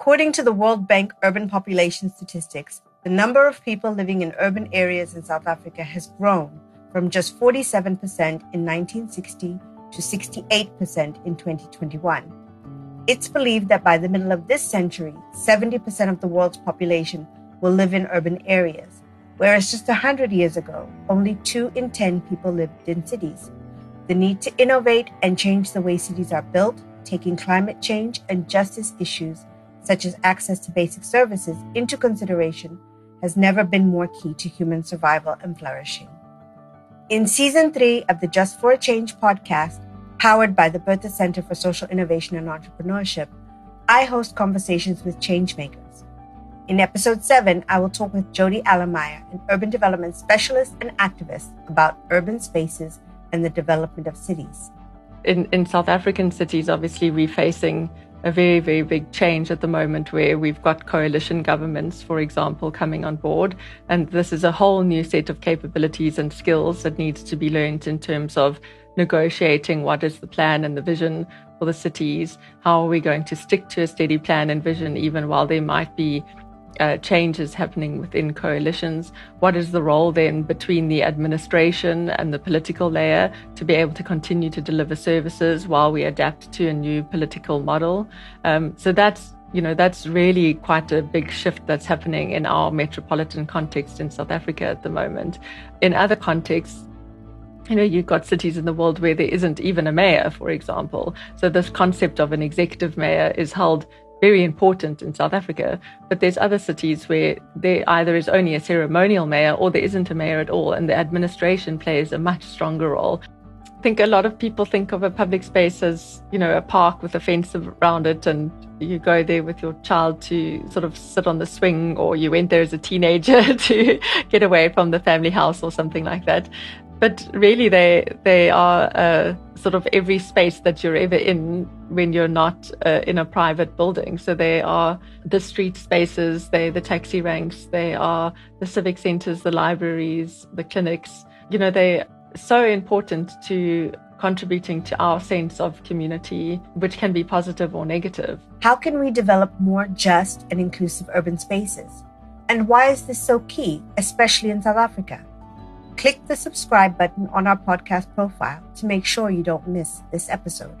According to the World Bank Urban Population Statistics, the number of people living in urban areas in South Africa has grown from just 47% in 1960 to 68% in 2021. It's believed that by the middle of this century, 70% of the world's population will live in urban areas, whereas just 100 years ago, only 2 in 10 people lived in cities. The need to innovate and change the way cities are built, taking climate change and justice issues, such as access to basic services, into consideration, has never been more key to human survival and flourishing. In season three of the Just for a Change podcast, powered by the Bertha Center for Social Innovation and Entrepreneurship, I host conversations with changemakers. In episode seven, I will talk with Jodi Allemeier, an urban development specialist and activist, about urban spaces and the development of cities. In, in South African cities, obviously, we're facing a very, very big change at the moment where we've got coalition governments, for example, coming on board. And this is a whole new set of capabilities and skills that needs to be learned in terms of negotiating what is the plan and the vision for the cities. How are we going to stick to a steady plan and vision, even while there might be uh, changes happening within coalitions? What is the role then between the administration and the political layer to be able to continue to deliver services while we adapt to a new political model? Um, so that's you know that's really quite a big shift that's happening in our metropolitan context in South Africa at the moment. In other contexts, you know, you've got cities in the world where there isn't even a mayor, for example. So this concept of an executive mayor is held very important in South Africa. But there's other cities where there either is only a ceremonial mayor or there isn't a mayor at all, and the administration plays a much stronger role. I think a lot of people think of a public space as, you know, a park with a fence around it and you go there with your child to sort of sit on the swing or you went there as a teenager to get away from the family house or something like that but really they they are uh, sort of every space that you're ever in when you're not uh, in a private building. So they are the street spaces they the taxi ranks they are the civic centers the libraries the clinics. You know they're so important to contributing to our sense of community which can be positive or negative. How can we develop more just and inclusive urban spaces? And why is this so key especially in south africa Click the subscribe button on our podcast profile to make sure you don't miss this episode.